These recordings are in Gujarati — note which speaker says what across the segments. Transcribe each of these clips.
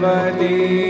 Speaker 1: સ્વામિનારાયણ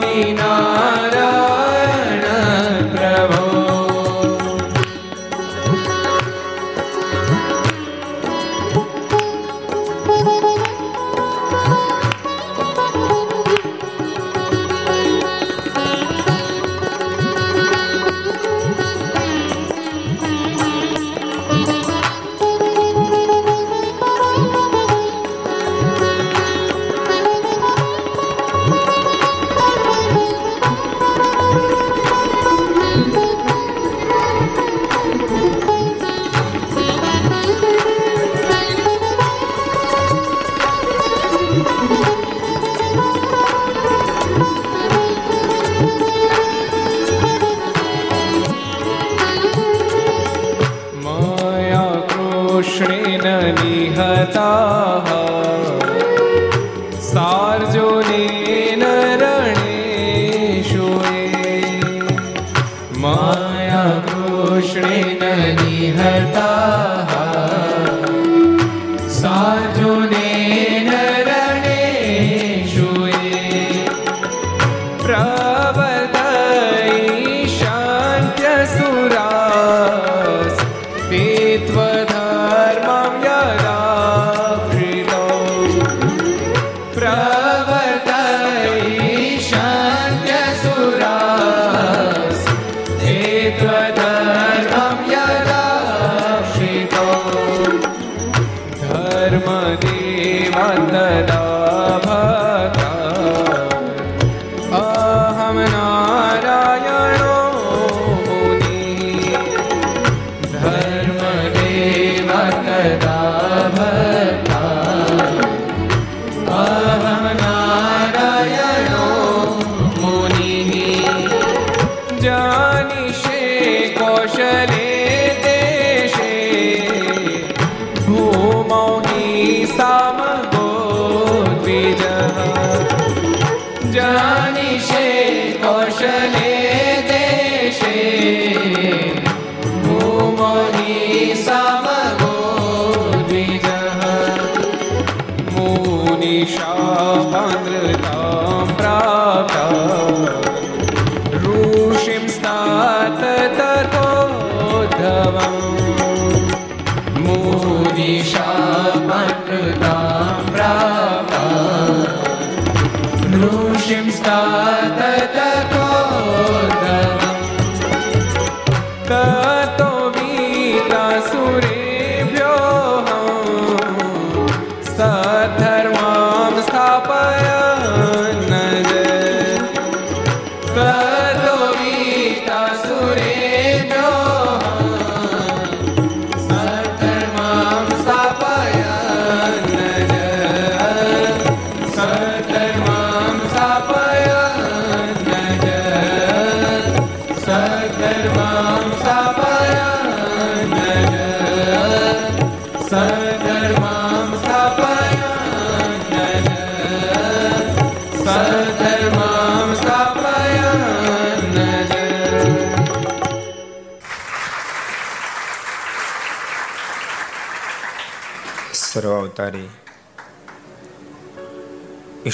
Speaker 1: स्वामी ना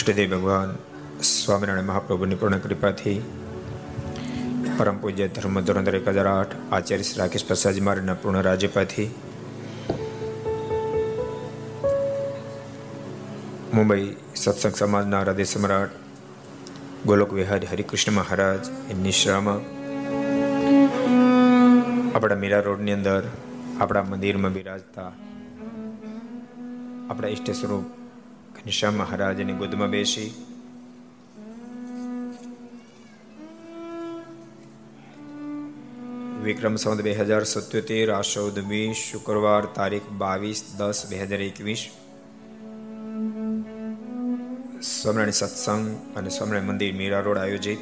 Speaker 1: ઈષ્ટદેવ ભગવાન. સ્વામિનારાયણ મહાપ્રભુની પૂર્ણ કૃપાથી પરમ પૂજ્ય ધર્મ ધોરણ એક હજાર આઠ આચાર્ય શ્રી રાકેશ પ્રસાદજી મહારાજના પૂર્ણ રાજ્યપાથી મુંબઈ સત્સંગ સમાજના હૃદય સમ્રાટ ગોલોક વિહારી હરિકૃષ્ણ મહારાજ એ નિશ્રામાં આપણા મીરા રોડની અંદર, આપણા મંદિરમાં બિરાજતા, આપણા ઈષ્ટ સ્વરૂપ ઘનશ્યામ મહારાજની ગોદમાં બેસી. વિક્રમ સંવત બે હજાર સત્યોતેર આશૌદ વીસ શુક્રવાર તારીખ બાવીસ દસ બે હજાર એકવીસ. સ્વામિનારાયણ સત્સંગ અને સ્વામિનારાયણ મંદિર મીરા રોડ આયોજિત.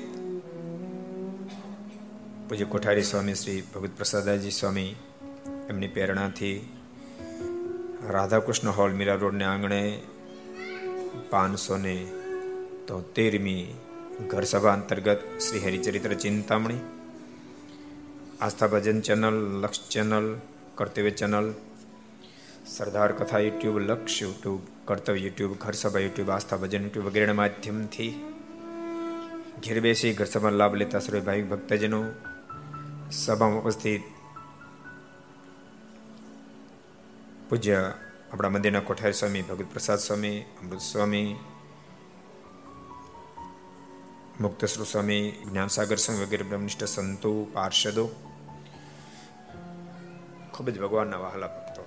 Speaker 1: પૂજ્ય કોઠારી સ્વામી શ્રી ભગત પ્રસાદાજી સ્વામી એમની પ્રેરણાથી રાધાકૃષ્ણ હોલ મીરા રોડને આંગણે પાંચસો ને તોતેરમી
Speaker 2: ઘર સભા અંતર્ગત Shri Haricharitra Chintamani, Aastha Bhajan channel, Laksh channel, Kartavya channel, Sardar Katha YouTube, Laksh YouTube, Kartavya YouTube ઘર સભા યુટ્યુબ, આસ્થા ભજન યુટ્યુબ વગેરેના માધ્યમથી ઘેર બેસી ઘર લાભ લેતા સર્વે ભાવિક ભક્તજનો સભામાં ઉપસ્થિત પૂજ્ય આપણા મંદિરના કોઠારી સ્વામી, ભગત પ્રસાદ સ્વામી, અમૃત સ્વામી મુક્તશ્રુ સ્વામી, જ્ઞાનસાગર સ્વામી વગેરે બ્રહ્મનિષ્ઠ સંતો, પાર્ષદો, ખૂબ જ ભગવાનના વહાલા ભક્તો.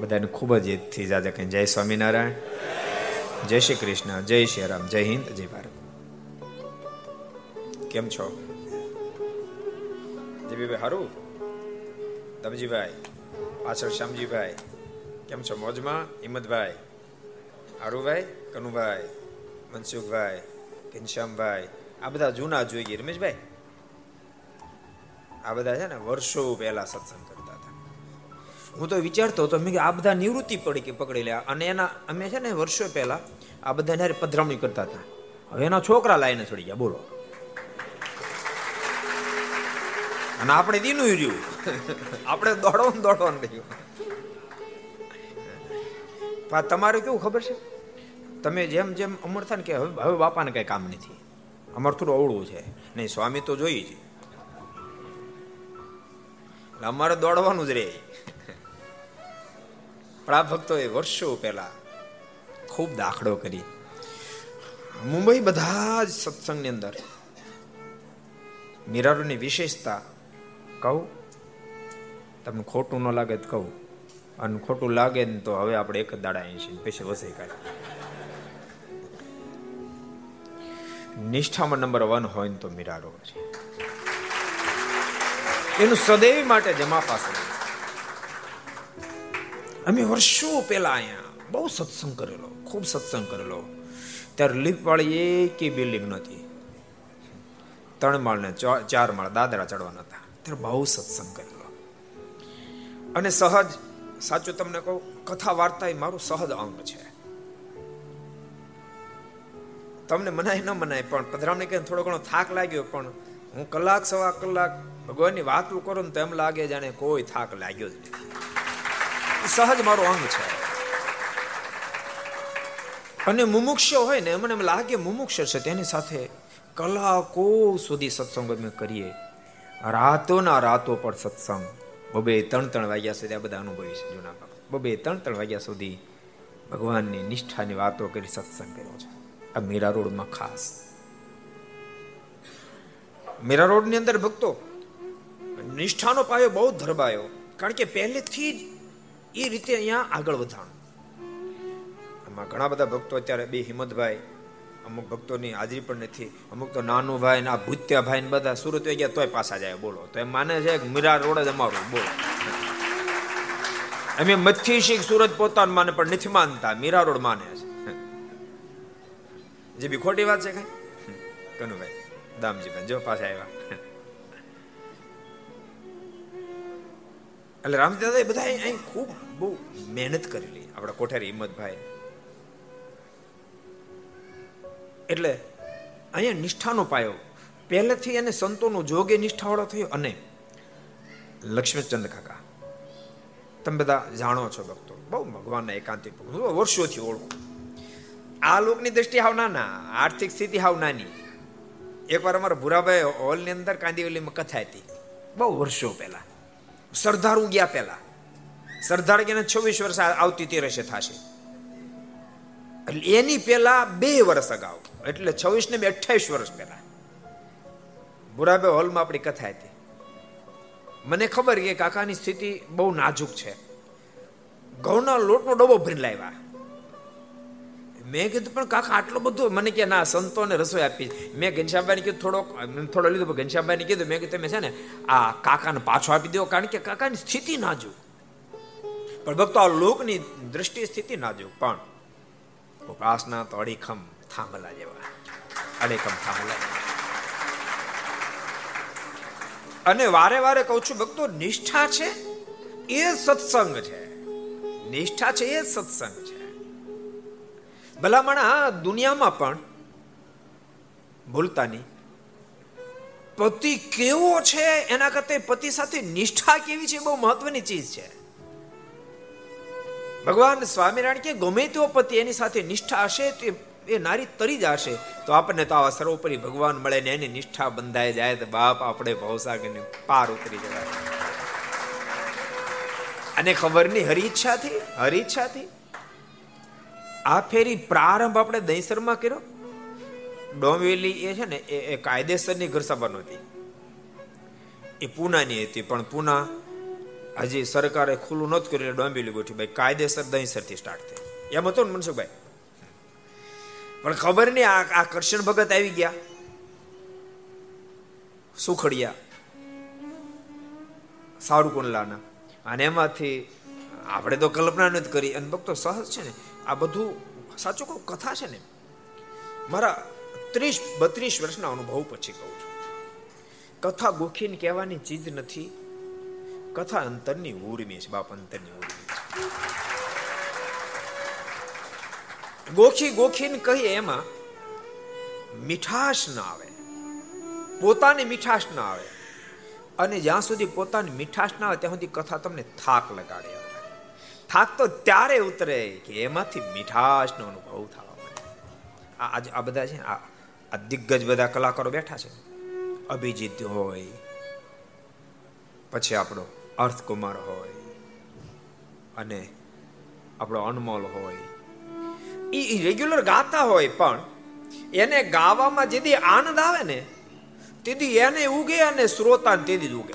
Speaker 2: બધાને ખૂબ જ એથી જાજા કઈ જય સ્વામિનારાયણ, જય શ્રી કૃષ્ણ, જય શ્રી રામ, જય હિન્દ, જય ભારત. કેમ છો? જીબીભાઈ હારું? દમજીભાઈ પાછળ શ્યામજીભાઈ. કેમ છો મોજમાં? હિંમતભાઈ આરુભાઈ કનુભાઈ, મનસુખભાઈ, ઘનશ્યામભાઈ. આ બધા જૂના જોઈ ગઈ રમેશભાઈ? આ બધા છે ને વર્ષો પહેલા સત્સંગ કરતા હતા. હું તો વિચારતો હતો, મેં આ બધા નિવૃત્તિ પડી કે પકડી લે. અને એના, અમે છે ને વર્ષો પહેલા આ બધા પધરામણી કરતા હતા. હવે એના છોકરા લાઈને છોડી ગયા, બોલો. અને આપણે દીનું રહ્યું. આપણે દોડવાનું દોડવાનું રહ્યું તમારે કેવું ખબર છે? તમે જેમ જેમ અમર થાય ને કે હવે હવે બાપાને કઈ કામ નથી. અમર થોડું અવળું છે. નહીં, સ્વામી તો જોઈ છે. અમારે દોડવાનું જ રે પણ આ ભક્તો એ વર્ષો પહેલા ખૂબ દાખલો કરી. મુંબઈ બધા જ સત્સંગની અંદર, મિરારોની વિશેષતા કહું? તમને ખોટું ન લાગે તો કહું. અને ખોટું લાગે ને તો હવે આપણે એક દાડા અહીં છીએ. પછી વસે કાઢી નિષ્ઠામાં નંબર વન હોય ને તો મીરારો છે. એનું સદૈવ માટે જમા પાસે અમે વર્ષો પહેલા અહીંયા બહુ સત્સંગ કરેલો, ખૂબ સત્સંગ કરેલો. ત્યારે લીપવાળી વાળી એકે બિલ્ડિંગ નહોતી. ત્રણ માળ ને ચાર માળ દાદરા ચડવાના હતા. ત્યારે બહુ સત્સંગ કરેલો. અને સહજ, સાચું તમને કહું કથા વાર્તા એ મારું સહજ અંગ છે. તમને મનાય ન મનાય, પણ પધરામણી કરીને થોડો ઘણો થાક લાગ્યો, પણ હું કલાક સવા કલાક ભગવાનની વાતો કરું તો એમ લાગે જાણે કોઈ થાક લાગ્યો જ નથી. સહજ મારો અંગ છે. અને મુમુક્ષ હોય ને મને એમ લાગે મુમુક્ષ છે, તેની સાથે કલાકો સુધી સત્સંગ અમે કરીએ. રાતોના રાતો પર સત્સંગ. બબે ત્રણ ત્રણ વાગ્યા સુધી આ બધા અનુભવી છે જૂના બબે ત્રણ ત્રણ વાગ્યા સુધી ભગવાનની નિષ્ઠાની વાતો કરી સત્સંગ કર્યો છે. આ મીરા રોડમાં ખાસ. મીરા રોડની અંદર ભક્તો, નિષ્ઠાનો પાયો બહુ ધરબાયો. કારણ કે પહેલેથી જ એ રીતે અહીંયા આગળ વધાણ. આમાં ઘણા બધા ભક્તો અત્યારે બે હિંમતભાઈ અમુક ભક્તોની હાજરી પણ નથી. અમુક તો નાનું ભાઈ ના ભૂત્યા ભાઈ બધા સુરત ગયા તોય પાછા જાય, બોલો. તો એમ માને છે કે મીરા રોડ જ અમારું, બોલો. અમે મચ્છી શીખ સુરત પોતાનું માને પણ નથી માનતા મીરા રોડ માને છે. જે બી ખોટી વાત છે કઈ? કનુભાઈ, દામજીભાઈ, જો પાછા આવ્યા. એટલે રામદાદા બધા અહીં ખૂબ બહુ મહેનત કરેલી, આપણા કોઠારી હિંમતભાઈ. એટલે અહીંયા નિષ્ઠાનો પાયો. પહેલેથી એને સંતોનો જોગે નિષ્ઠાવાળો થયો અને લક્ષ્મીચંદ કાકા, તમે બધા જાણો છો ભક્તો, બહુ ભગવાનના એકાંતિક વર્ષોથી ઓળખો. આ લોકની દ્રષ્ટિ હાવ નાના, આર્થિક સ્થિતિ હાવ નાની. એકવાર અમારા ભૂરાભાઈ હોલની અંદર કાંદીવલીમાં કથા હતી. બહુ વર્ષો પહેલા. સરદાર ગયા પહેલા. સરદાર ગયા છવ્વીસ વર્ષ આવતી તેરસે થશે. એટલે એની પહેલા બે વર્ષ અગાઉ. એટલે છવ્વીસ ને બે અઠ્યાવીસ વર્ષ પહેલા. ભૂરાભાઈ હોલમાં આપણી કથા હતી. મને ખબર કે કાકાની સ્થિતિ બહુ નાજુક છે. ઘઉંના લોટનો ડબ્બો ભરીને લાવ્યા. મેં કીધું, પણ કાકા, આટલો બધો મને કે, ના, સંતોને રસોઈ આપી. મેં ઘનશ્યામભાઈને કીધું, થોડોક થોડો લીધો. ઘનશ્યામભાઈને કીધું, મેં કીધું, તમે છે ને, આ કાકાને પાછો આપી દો, કારણ કે કાકાની સ્થિતિ નાજુક. પણ ભક્તો, આ લોકની દ્રષ્ટિ સ્થિતિ નાજુક, પણ ઉપાસના તો અડીખમ થાંભલા જેવા. અડીખમ થાંભલા. અને વારે વારે કહું છું, ભક્તો, નિષ્ઠા છે? એ સત્સંગ છે. નિષ્ઠા છે, એ સત્સંગ છે. ભલામણ આ દુનિયામાં પણ ભૂલતા નહીં. પતિ કેવો છે એના કરતા પતિ સાથે નિષ્ઠા કેવી છે બહુ મહત્વની ચીજ છે. ભગવાન સ્વામિનારાયણ કે ગમે તેવો પતિ એની સાથે નિષ્ઠા હશે તો એ નારી તરી જશે તો આપણને તો આવા સર્વોપરી ભગવાન મળે ને એની નિષ્ઠા બંધાઈ જાય તો બાપ આપણે ભવસાગરને પાર ઉતરી જવાય. અને નહીં હરી ઈચ્છાથી હરી ઈચ્છાથી આ ફેરી પ્રારંભ આપણે દહીસરમાં કર્યો. ડોંબેલી એ છે ને, એ કાયદેસરની ઘર સભા નહોતી એ પૂનાની હતી, પણ પૂના હજી સરકારે ખુલ્લું નહોતું કર્યું એટલે ડોંબેલી ગોઠવી. ભાઈ, કાયદેસર દહીંસરથી સ્ટાર્ટ થઈ. એમ હતું ને મનસુખભાઈ? પણ ખબર નહીં, આ કરશન ભગત આવી ગયા. સુખડિયા. સારુકુંડલાના અને એમાંથી આપણે તો કલ્પના નથી કરી. અને ભક્તો સહજ છે ને, આ બધું સાચું કહું કથા છે ને? મારા ત્રીસ બત્રીસ વર્ષના અનુભવ પછી કહું છું. કથા ગોખીને કહેવાની ચીજ નથી. કથા અંતરની ઉર્મી છે, બાપ અંતરની ઉર્મી ગોખી ગોખીને કહીએ એમાં, મીઠાશ ના આવે. પોતાની મીઠાશ ના આવે. અને જ્યાં સુધી પોતાની મીઠાશ ના આવે, ત્યાં સુધી કથા તમને થાક લગાડે. થાક તો ત્યારે ઉતરે કે એમાંથી મીઠાશનો અનુભવ થવા મળે આ આ બધા છે આ આ દિગ્ગજ બધા કલાકારો બેઠા છે. અભિજીત હોય, પછી આપણો અર્થકુમાર હોય અને આપણો અનમોલ હોય. એ રેગ્યુલર ગાતા હોય પણ એને ગાવામાં જેથી આનંદ આવે ને, તેથી એને ઉગે અને શ્રોતા તેથી જ ઉગે.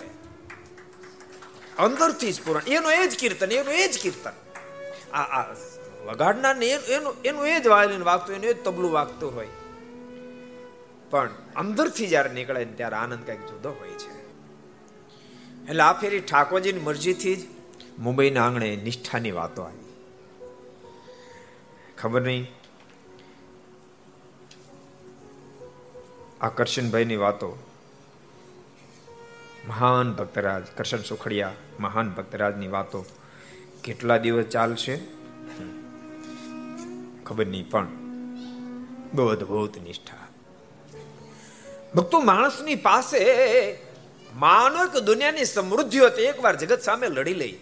Speaker 2: અંદરથી જ પૂરણ. એનો એ જ કીર્તન, એનું એ જ કીર્તન. આ આ વગાડનારને એનું એનું એ જ વાયલિન વાગતું, એનું એ જ તબલું વાગતું હોય. પણ અંદરથી જ્યારે નીકળે ને ત્યારે આનંદ કંઈક જુદો હોય છે. એટલે આ ફેરી ઠાકોરજીની મરજીથી જ મુંબઈના આંગણે નિષ્ઠાની વાતો આવી. ખબર નહીં? આ કરશનભાઈની વાતો મહાન ભક્તરાજ, કરશન સુખડિયા મહાન ભક્તરાજની વાતો કેટલા દિવસ ચાલશે? ખબર નહીં, પણ બહુ અદભુત નિષ્ઠા. ભક્તો માણસની પાસે માનો કે દુનિયાની સમૃદ્ધિ તો એકવાર જગત સામે લડી લઈ.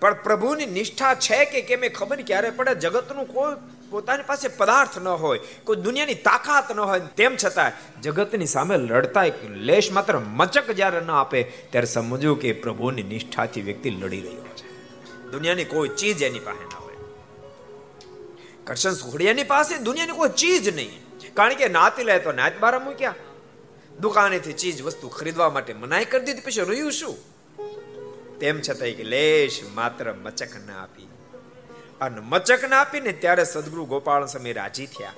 Speaker 2: પણ પ્રભુની નિષ્ઠા છે કે કેમ એ ખબર ક્યારે પડે? જગતનું કોઈ પોતાની પાસે પદાર્થ ન હોય, કોઈ દુનિયાની તાકાત ન હોય, તેમ છતાં જગતની સામે લડતા એક લેશ માત્ર મચક જ્યારે ન આપે, ત્યારે સમજવું કે પ્રભુની નિષ્ઠાથી વ્યક્તિ લડી રહ્યો છે. દુનિયાની કોઈ ચીજ એની પાસે ના હોય. કરશન સુખડિયાની પાસે દુનિયાની કોઈ ચીજ નહીં. કારણ કે નાતી લે તો નાત બારા મૂક્યા. દુકાનેથી ચીજ વસ્તુ ખરીદવા માટે મનાઈ કરી દીધી. પછી રહ્યું શું? તેમ છતાંય કે લેશ માત્ર મચક ના આપી. અને મચક ના આપીને ત્યારે સદગુરુ ગોપાલ સ્વામી રાજી થયા.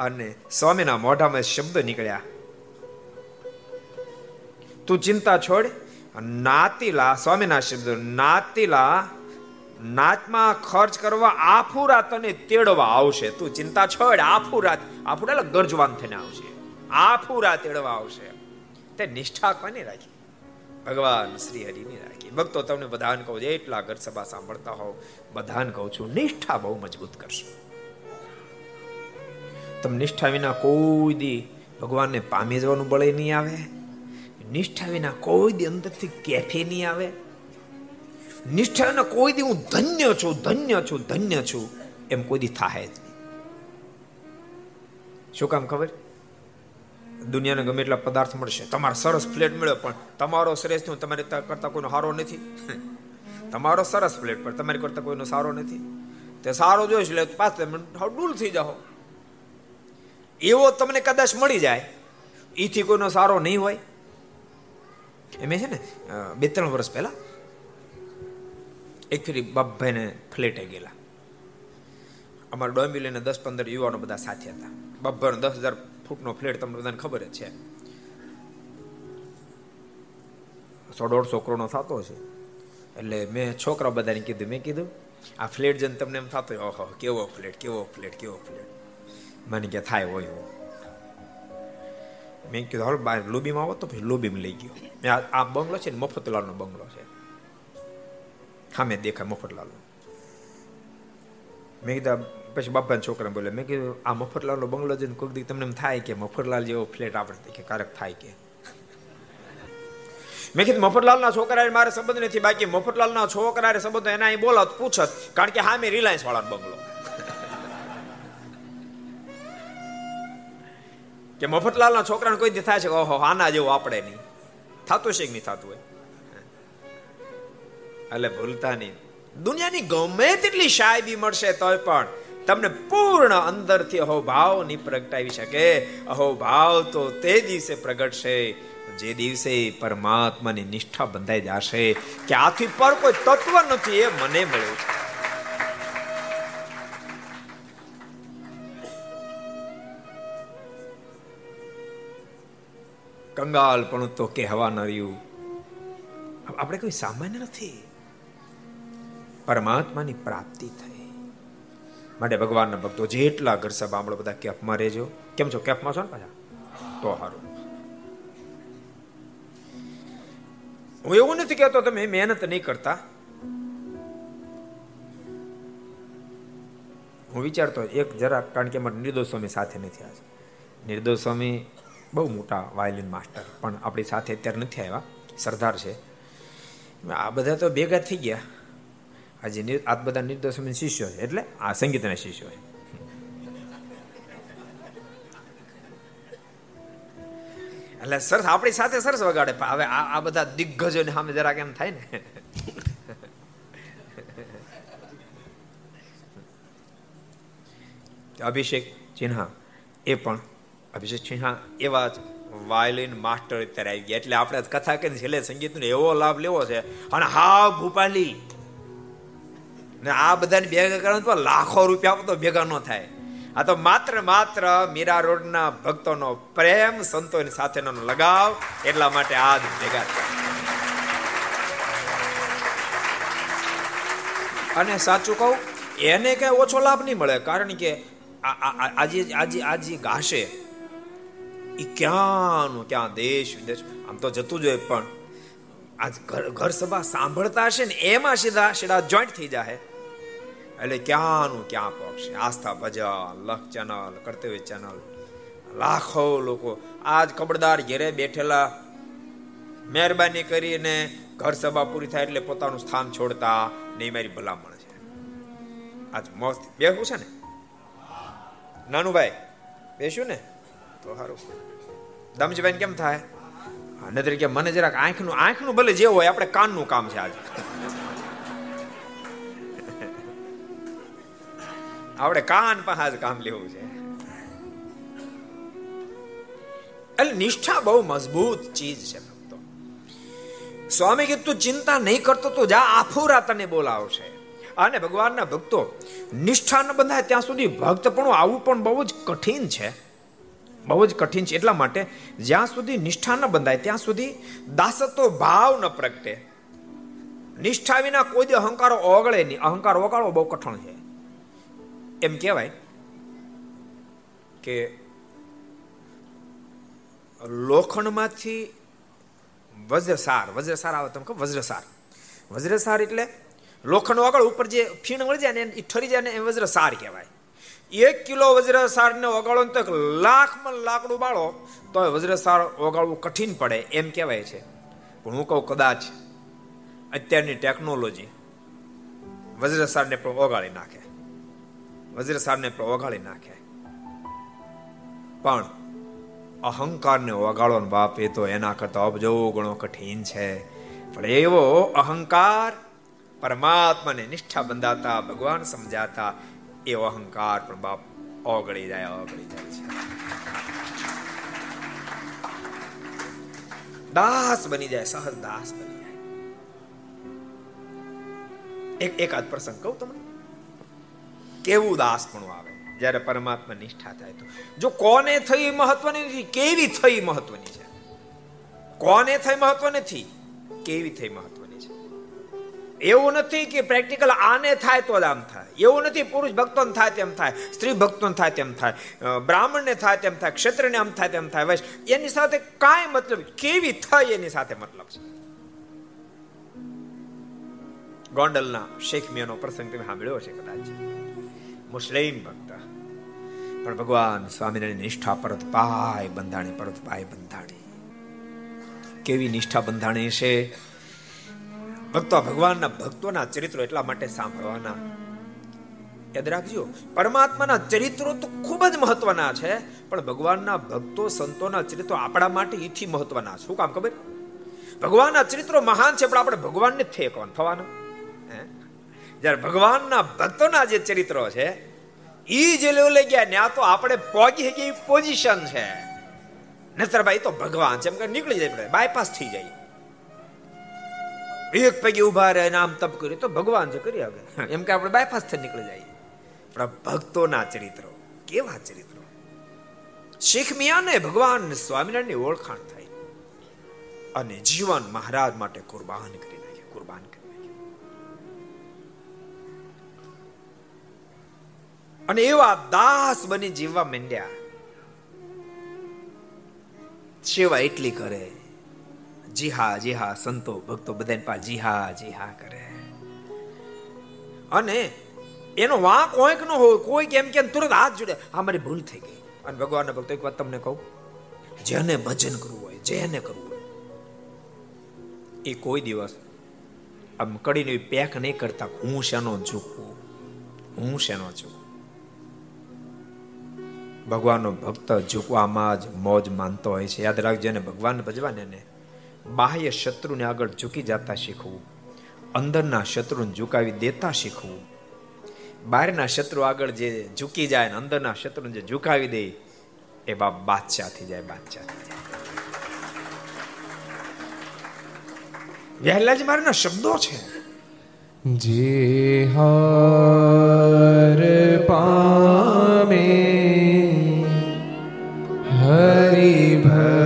Speaker 2: અને સ્વામીના મોઢામાં શબ્દ નીકળ્યા. તું ચિંતા છોડ, નાતીલા, સ્વામીના શબ્દ, નાતીલા નાચમાં ખર્ચ કરવા આફુરા તને તેડવા આવશે. તું ચિંતા છોડ આફુરા આફુરા ગરજવાન થઈને આવશે. આફુરા તેડવા આવશે. તે નિષ્ઠા કોને રાખી? ભગવાન શ્રી હરિની રાખી. ભક્તો, તમને બધાને કહું એટલા ઘર સભા સાંભળતા હોવ, બધાને કહું છું, નિષ્ઠા બહુ મજબૂત કરશો. તમે નિષ્ઠા વિના કોઈ દી ભગવાનને પામી જવાનું બળે નહીં આવે? નિષ્ઠા વિના કોઈ દી અંદરથી કેફે નહીં આવે? નિષ્ઠા વિના કોઈ દી હું ધન્ય છું ધન્ય છું ધન્ય છું, એમ કોઈ દી થાય જ શું કામ ખબર? દુનિયાને ગમે એટલા પદાર્થ મળશે. તમારો સરસ ફ્લેટ મળ્યો, પણ તમારો શ્રેષ્ઠ તમારે કરતા કોઈનો સારો નથી. તમારો સરસ ફ્લેટ, પણ તમારી કરતા કોઈનો સારો નથી. તે સારો જોઈશ, એટલે પાછ તમે ડૂલ થઈ જાઓ. એવો તમને કદાચ મળી જાય એથી કોઈનો સારો નહીં હોય. એમ છે ને? બે ત્રણ વર્ષ પહેલા એક ફેરી બાપભાઈને ફ્લેટે ગયેલા. અમારા ડોમ્બિલીને દસ પંદર યુવાનો બધા સાથે હતા. બાપભાઈનો દસ હજાર ફૂટનો ફ્લેટ તમને બધાને ખબર જ છે. સો દોઢસો કરોડનો થતો છે. એટલે મેં છોકરા બધાને કીધું, મેં કીધું, આ ફ્લેટ જન તમને એમ થતો ઓહો, કેવો ફ્લેટ કેવો ફ્લેટ કેવો ફ્લેટ? મને કે, થાય હોય મેં કીધું, હાલ, બહાર લોબીમાં આવો તો પછી લોબીમાં લઈ ગયો. મેં આ બંગલો છે ને, મફતલાલનો બંગલો છે. હા, મેં દેખાય મફતલાલનો. મેં કીધા પછી બાપાના છોકરા બોલે, મેં કીધું, આ મફતલાલનો બંગલો જઈને કોઈક દી તમને થાય કે મફતલાલ જેવો ફ્લેટ આપણે કે કારક થાય કે. મેં કીધું, મફતલાલના છોકરાએ મારે સંબંધ નથી, બાકી મફતલાલના છોકરા સંબંધ એના અહીં બોલાત પૂછત કારણ કે હા, મેં રિલાયન્સ વાળાનો બંગલો. કે મફતલાલના છોકરાને કોઈ દી થાય છે ઓહો, આના જેવું આપણે નહીં. થતું છે કે નહીં થતું હોય? એટલે ભૂલતા નહીં. દુનિયાની ગમે તેટલી શાયબી મળશે તોય પણ તમને પૂર્ણ અંદરથી અહોભાવની પ્રગટાવી શકે. અહોભાવ તો તે દિવસે પ્રગટશે, જે દિવસે પરમાત્માની નિષ્ઠા બંધાઈ જશે. કે આથી પર કોઈ તત્વ નથી એ મને મળ્યું. છે કંગાલ પણ તો કહેવા ન રહ્યું. આપણે કોઈ સામાન્ય નથી. પરમાત્માની પ્રાપ્તિ થઈ. માટે ભગવાનના ભક્તો જેટલા ઘર સાંભળો બધા કેફમાં રહેજો. કેમ છો? કેફમાં છો ને પાછા? તો સારું હું એવું નથી કહેતો તમે મહેનત નહીં કરતા. હું વિચારતો એક જરા કારણ કે અમારે નિર્દોષ સ્વામી સાથે નથી આજે નિર્દોષ સ્વામી બહુ મોટા વાયોલિન માસ્ટર, પણ આપણી સાથે અત્યારે નથી આવ્યા. સરદાર છે. આ બધા તો ભેગા થઈ ગયા. આજે આ બધા નિર્દોષ શિષ્યો છે. એટલે આ સંગીતના શિષ્યો છે. એટલે સરસ, આપણી સાથે સરસ વગાડે. હવે આ બધા દિગ્ગજોને સામે જરા કેમ થાય ને. અભિષેક ચિન્હા, એ પણ, અભિષેક સિંહા એવા વાયોલિન માસ્ટર અત્યારે આવી ગયા. એટલે આપણે કથા કરીને છેલ્લે સંગીતનો એવો લાભ લેવો છે. અને હા, ભૂપાલી ને આ બધાને ભેગા કરવા તો લાખો રૂપિયા તો ભેગા ન થાય. આ તો માત્ર માત્ર મીરા રોડના ભક્તોનો પ્રેમ, સંતોની સાથેનો લગાવ, એટલા માટે આ ભેગા થયા. અને સાચું કહું, એને કઈ ઓછો લાભ નહીં મળે, કારણ કે આજે આજે આજે ગાશે એ ક્યાંનું ક્યાં દેશ, વિદેશ, આમ તો જતું જ હોય પણ આજ ઘર સભા સાંભળતા હશે ને, એમાં સીધા સીધા જોઈન્ટ થઈ જાય એટલે ક્યાંનું ક્યાં પક્ષ આસ્થા ભજન, લખ ચેનલ, કર્તવ્ય ચેનલ. લાખો લોકો આજ કબડદાર ઘેરે બેઠેલા મહેરબાની કરીને ઘર સભા પૂરી થાય એટલે પોતાનું સ્થાન છોડતા નહીં, મારી ભલામણ છે. આજ મસ્ત બેસવું છે ને? નાનું ભાઈ બેસ્યું ને? તો સારું દમજીભાઈ કેમ થાય? નદરી કે મને જરાક આંખનું આંખનું ભલે જે હોય, આપણે કાનનું કામ છે આજે. આપણે કાન પાસે કામ લેવું છે. એટલે નિષ્ઠા બહુ મજબૂત ચીજ છે ભક્તો. સ્વામી કીધું, તું ચિંતા નહીં કરતો, તો જા, આફુરા તને બોલાવશે. અને ભગવાનના ભક્તો નિષ્ઠા ન બંધાય ત્યાં સુધી ભક્તપણું આવું પણ બહુ જ કઠિન છે. બહુ જ કઠિન છે. એટલા માટે જ્યાં સુધી નિષ્ઠા ન બંધાય, ત્યાં સુધી દાસત્વ ભાવ ન પ્રગટે. નિષ્ઠા વિના કોઈ અહંકારો ઓગળે નહીં. અહંકાર ઓગાળવો બહુ કઠણ છે. એમ કહેવાય કે લોખંડમાંથી વજ્રસાર વજ્રસાર આવે તમે કહો, વજ્રસાર. વજ્રસાર એટલે લોખંડ વગળ ઉપર જે ફીણ વળી જાય ને એ ઠરી જાય ને એ વજ્રસાર કહેવાય. એક કિલો વજ્રસાર ને ઓગાળો તો એક લાખમાં લાકડું બાળો તો વજ્રસાર ઓગાળવું કઠિન પડે એમ કહેવાય છે. પણ હું કહું કદાચ અત્યારની ટેકનોલોજી વજ્રસારને પણ ઓગાળી નાખે. વજ્રસારને પણ ઓગાળી નાખે. પણ અહંકારને ઓગાળવાનો બાપ, એ તો એના કરતા અબજો ગણો કઠિન છે. પણ એવો અહંકાર પરમાત્માને નિષ્ઠા બંધાતા, ભગવાન સમજાતા એવો અહંકાર પણ બાપ ઓગળી જાય ઓગળી જાય છે. દાસ બની જાય, સહજ દાસ બની જાય. એક એકાદ પ્રસંગ કહું તમને? કેવું દાસ પણ આવે? જ્યારે પરમાત્મા નિષ્ઠા થાય તો. જો કોને થઈ મહત્વની નથી, કેવી થઈ મહત્વની છે? કોને થઈ મહત્વ નથી, કેવી થઈ મહત્વની છે? એવું નથી કે પ્રેક્ટિકલ આને થાય તો જ આમ થાય. એવું નથી પુરુષ ભક્તોને થાય તેમ થાય, સ્ત્રી ભક્તોને થાય તેમ થાય બ્રાહ્મણને થાય તેમ થાય ક્ષેત્રને આમ થાય તેમ થાય વૈશ એની સાથે કાંઈ મતલબ કેવી થઈ એની સાથે મતલબ છે? ગોંડલના શેખ મિયાનો પ્રસંગ તમે સાંભળ્યો છે કદાચ. મુસ્લિમ ભક્ત. પણ ભગવાન સ્વામિનારાયણ નિષ્ઠા પરત પાય બંધાણી, પરત પાય બંધાણી. કેવી નિષ્ઠા બંધાણી છે? ભક્તો, ભગવાનના ભક્તોના ચરિત્રો એટલા માટે સાંભળવાના. યાદ રાખજો, પરમાત્માના ચરિત્રો તો ખૂબ જ મહત્વના છે, પણ ભગવાનના ભક્તો, સંતોના ચરિત્રો આપણા માટે એથી મહત્વના. છે શું કામ ખબર? ભગવાનના ચરિત્રો મહાન છે, પણ આપણે ભગવાનને થે કોણ થવાનું. જ્યારે ભગવાનના ભક્તોના જે ચરિત્રો છે એ જે લેવલે ગયા ત્યાં તો આપણે પહોંચી શકીએ પોઝિશન છે. નતર ભાઈ તો ભગવાન છે, એમ કે નીકળી જાય બાયપાસ થઈ જાય. એક પૈકી ઊભા રહે નામ તપ કર્યું તો ભગવાન છે કરી આવે. એમ કે આપણે બાયપાસ થઈ નીકળી જાય. પણ ભક્તોના ચરિત્રો, કેવા ચરિત્રો? શીખ મિયાને ભગવાન સ્વામિનારાયણની ઓળખાણ થઈ અને જીવન મહારાજ માટે કુરબાન કરી. અને એવા દાસ બની જીવવા માંડ્યા. સેવા એટલી કરે. જી હા જી હા સંતો, ભક્તો બધાને પાસે જી હા જી હા કરે. અને એનો વાંક કોઈક ન હોય, કોઈ કેમ કેમ તુરંત હાથ જોડે, આ મારી ભૂલ થઈ ગઈ. અને ભગવાનના ભક્તો એક વાત તમને કહું, જેને ભજન કરવું હોય, જેને કરવું હોય, એ કોઈ દિવસ આમ કડીને પેક નહીં કરતા, હું શેનો ઝૂકવું હું શેનો ઝૂકવું ભગવાનનો ભક્ત ઝૂકવામાં જ મોજ માનતો હોય છે. યાદ રાખજો અને ભગવાન ભજવાને ને. બાહ્ય શત્રુને આગળ ઝૂકી જતા શીખવું. અંદરના શત્રુને ઝુકાવી દેતા શીખવું. બહારના શત્રુ આગળ જે ઝૂકી જાય ને, અંદરના શત્રુને જે ઝુકાવી દે, એ બાપ બાદશાહ થઈ જાય, બાદશાહ થઈ જાય. જ મારના શબ્દો છે.
Speaker 1: જે હાર પામે હરિ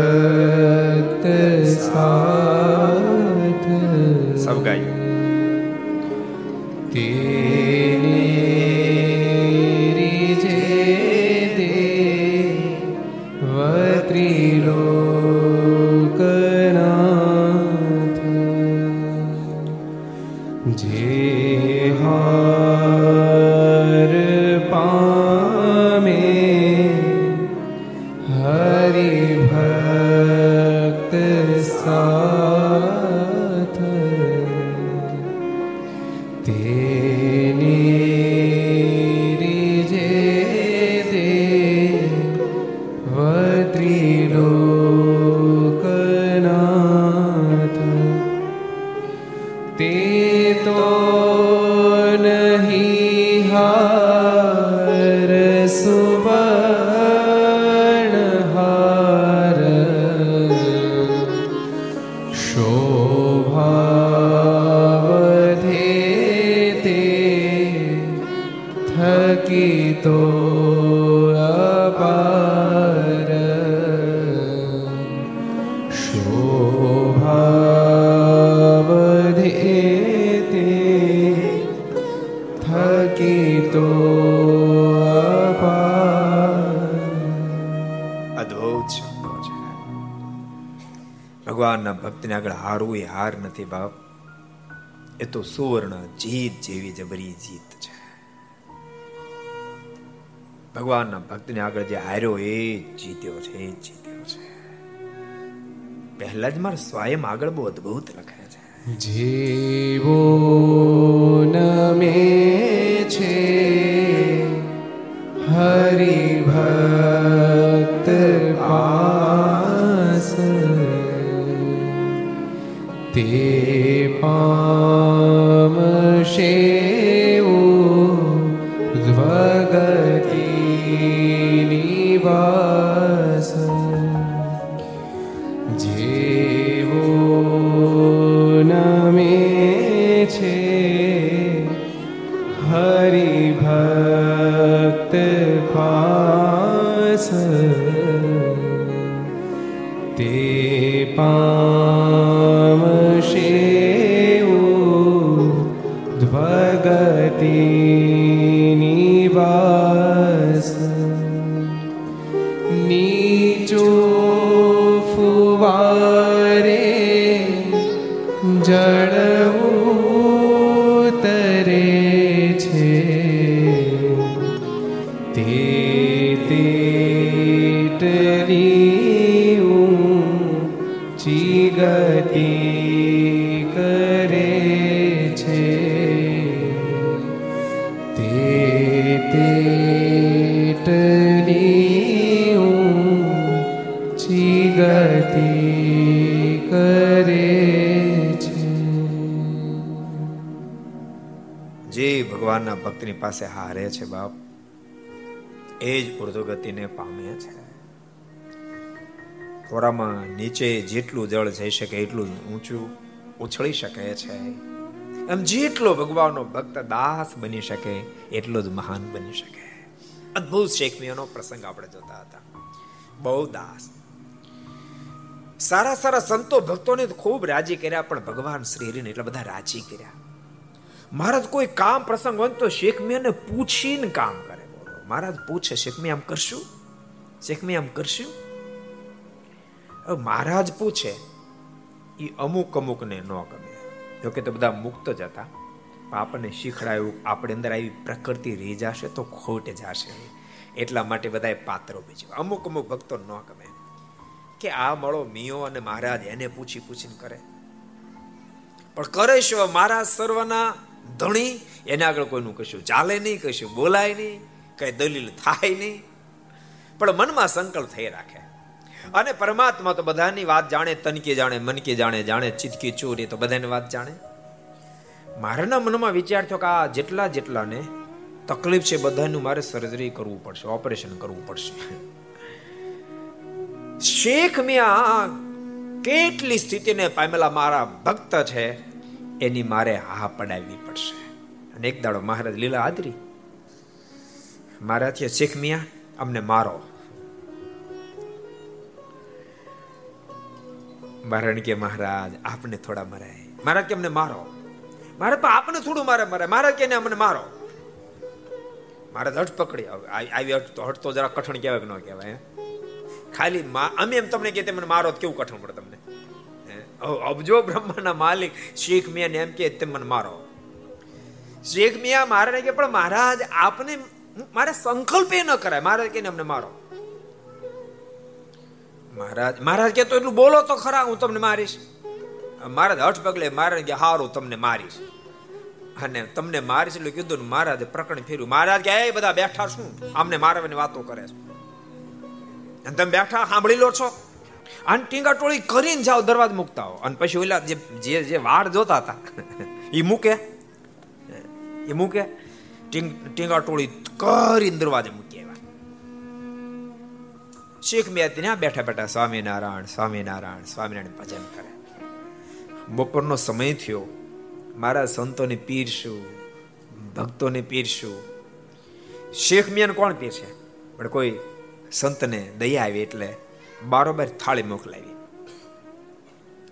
Speaker 2: આગળ હારવું એ હાર નથી બાપ. એ તો સુવર્ણ જીત જેવી જબરી જીત છે. ભગવાનના ભક્તને આગળ જે હાર્યો એ જીત્યો છે, એ જીત્યો છે. પહેલા જ મારે સ્વયં આગળ બહુ અદભુત લખે છે.
Speaker 1: જીવો કરે
Speaker 2: જે ભગવાનના ભક્તની પાસે હારે છે બાપ. એ જ ઉર્ધ્વગતિને પામે છે. થોરામાં નીચે જેટલું જળ જઈ શકે એટલું ઊંચું ઉછળી શકે છે. એમ જેટલો ભગવાનનો ભક્ત દાસ બની શકે, એટલો જ મહાન બની શકે. અદ્ભુત શેખમીઓનો પ્રસંગ આપણે જોતા હતા. બહુ દાસ. સારા સારા સંતો ભક્તોને ખૂબ રાજી કર્યા, પણ ભગવાન શ્રી હરિને એટલા બધા રાજી કર્યા. મહારાજ, કોઈ કામ પ્રસંગ હોય તો શેખમિયાને પૂછીને કામ કરે. બોલો મહારાજ પૂછે શેખમી આમ કરશું? શેખમી આમ કરશું? મહારાજ પૂછે એ અમુક અમુકને ન ગમે જોકે તો બધા મુક્ત જ હતા. આપણને શીખડાયું, આપણે અંદર આવી પ્રકૃતિ રહી જશે તો ખોટ જશે. એટલા માટે બધાએ પાત્રો બીજું અમુક અમુક ભક્તો ન ગમે. કે આ મળો મિયો અને મહારાજ એને પૂછી પૂછીને કરે. પણ કરે શું? મહારાજ સર્વના ધણી, એને આગળ કોઈનું કશું ચાલે નહીં, કશું બોલાય નહીં, કઈ દલીલ થાય નહીં. પણ મનમાં સંકલ્પ થઈ રાખે. અને પરમાત્મા તો બધાની વાત જાણે, તનકી જાણે, મનકી જાણે જાણે ચિતકી ચોરી તો બધાની વાત જાણે. મારાના મનમાં વિચાર થયો કે આ જેટલા જેટલાને તકલીફ છે બધાનું મારે સર્જરી કરવું પડશે ઓપરેશન કરવું પડશે. શેખ મિયા કેટલી સ્થિતિને પામેલા મારા ભક્ત છે, એની મારે હા પડાવવી પડશે. અને એક દાડો મહારાજ લીલા આદરી મારાથી શેખ મિયા, અમને મારો. મહારાજ કે મહારાજ, આપને થોડા મરાય. મહારાજ કે અમને મારો. મારે પણ આપને થોડું મારે મરે મહારાજ કે અમને મારો. મારે હટ પકડી આવી. હટતો હટતો જરા કઠણ કહેવાય કે ન કહેવાય ખાલી અમે એમ તમને કે મને મારો કેવું કઠણ પડે તમને? અબજો બ્રહ્માના માલિક શેખ મિયા ને એમ કે તેમ મને મારો. શેખ મિયા મહારાજ કે પણ મહારાજ, આપને મારે સંકલ્પે ન કરાય. મહારાજ કે અમને મારો. મહારાજ મહારાજ કે તો એટલું બોલો તો ખરા, હું તમને મારીશ. મહારાજ હઠ પગલે મહારાજ કે હારું તમને મારીશ. અને તમને મારીશ એટલે કીધું મહારાજે પ્રકરણ ફેર્યું. મહારાજ કે, એ બધા બેઠા શું? અમને મારવાની વાતો કરે છે. અને તમે બેઠા, સાંભળી લો છો. અને ટીંગા ટોળી કરીને જાઓ, દરવાજ મૂકતા હો. અને પછી ઓલા જે જે જે વાડ જોતા હતા એ મૂકે. એ મૂકે. ટીંગા ટોળી કરીને દરવાજે મૂકી. શેખ મેં ત્યાં બેઠા બેઠા સ્વામિનારાયણ સ્વામિનારાયણ સ્વામિનારાયણ ભજન કરે. બપોરનો સમય થયો. મારા સંતોને પીરશું, ભક્તોને પીરશું. શેખ મિયાને કોણ પીરશે? પણ કોઈ સંતને દયા આવી એટલે બારોબાર થાળી મોકલાવી.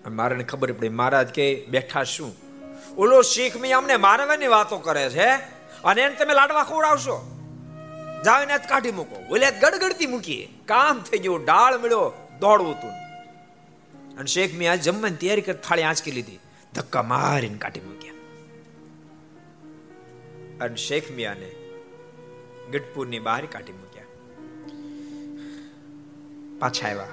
Speaker 2: મારાને ખબર પડી, મહારાજ કે બેઠા શું? ઓલો શીખ મિયા અમને મારવાની વાતો કરે છે અને એને તમે લાડવા ખવડાવશો. જાવ એને કાઢી મૂકો. ઓલે ગડગડતી મૂકીએ કામ થઈ ગયું, ડાળ મળ્યો, દોડવું તું. અને શેખ મિયા જમવાની તૈયારી કરી, થાળી આંચકી લીધી, ધક્કા મારીને કાઢી મૂક્યા. અને શેખ મિયાને ગઢપુરની બહાર કાઢી મૂક્યા. પાછા આવ્યા.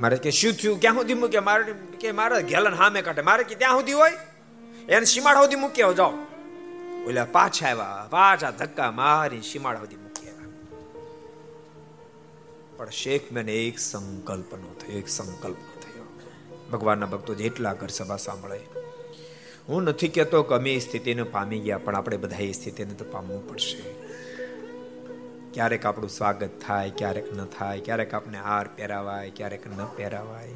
Speaker 2: મારે કે, શું થયું? ક્યાં સુધી મૂક્યા? મારે કે, મારે ગેલન હામે કાઢે. મારે કે, ત્યાં સુધી હોય? એને સીમાડા સુધી મૂક્યા જાઓ. ઓલા પાછા આવ્યા, પાછા ધક્કા મારી સીમાડા સુધી પણ શેખ મેને એક સંકલ્પ નો થયો, એક સંકલ્પનો થયો. ભગવાનના ભક્તો જેટલા ઘર સભા સાંભળે. હું નથી કહેતો કે અમે સ્થિતિને પામી ગયા, પણ આપણે બધા એ સ્થિતિને તો પામવું પડશે. ક્યારેક આપણું સ્વાગત થાય, ક્યારેક ન થાય, ક્યારેક આપણે હાર પહેરાવાય, ક્યારેક ન પહેરાવાય.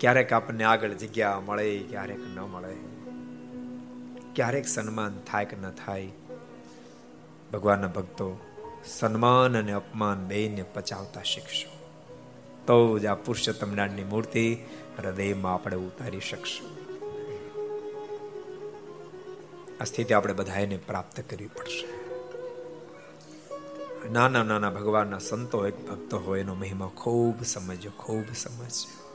Speaker 2: ક્યારેક આપણને આગળ જગ્યા મળે, ક્યારેક ન મળે. ક્યારેક સન્માન થાય કે ન થાય, ભગવાનના ભક્તો સન્માન અને અપમાન બેને પચાવતા શીખશો. તો જ આ પુરુષોત્તમ જ્ઞાનની મૂર્તિ હૃદયમાં આપણે ઉતારી શકશું. આ સ્થિતિ આપણે બધાને પ્રાપ્ત કરવી પડશે. નાના નાના ભગવાનના સંતો એક ભક્ત હોય એનો મહિમા ખૂબ સમજ્યો ખૂબ સમજ્યો.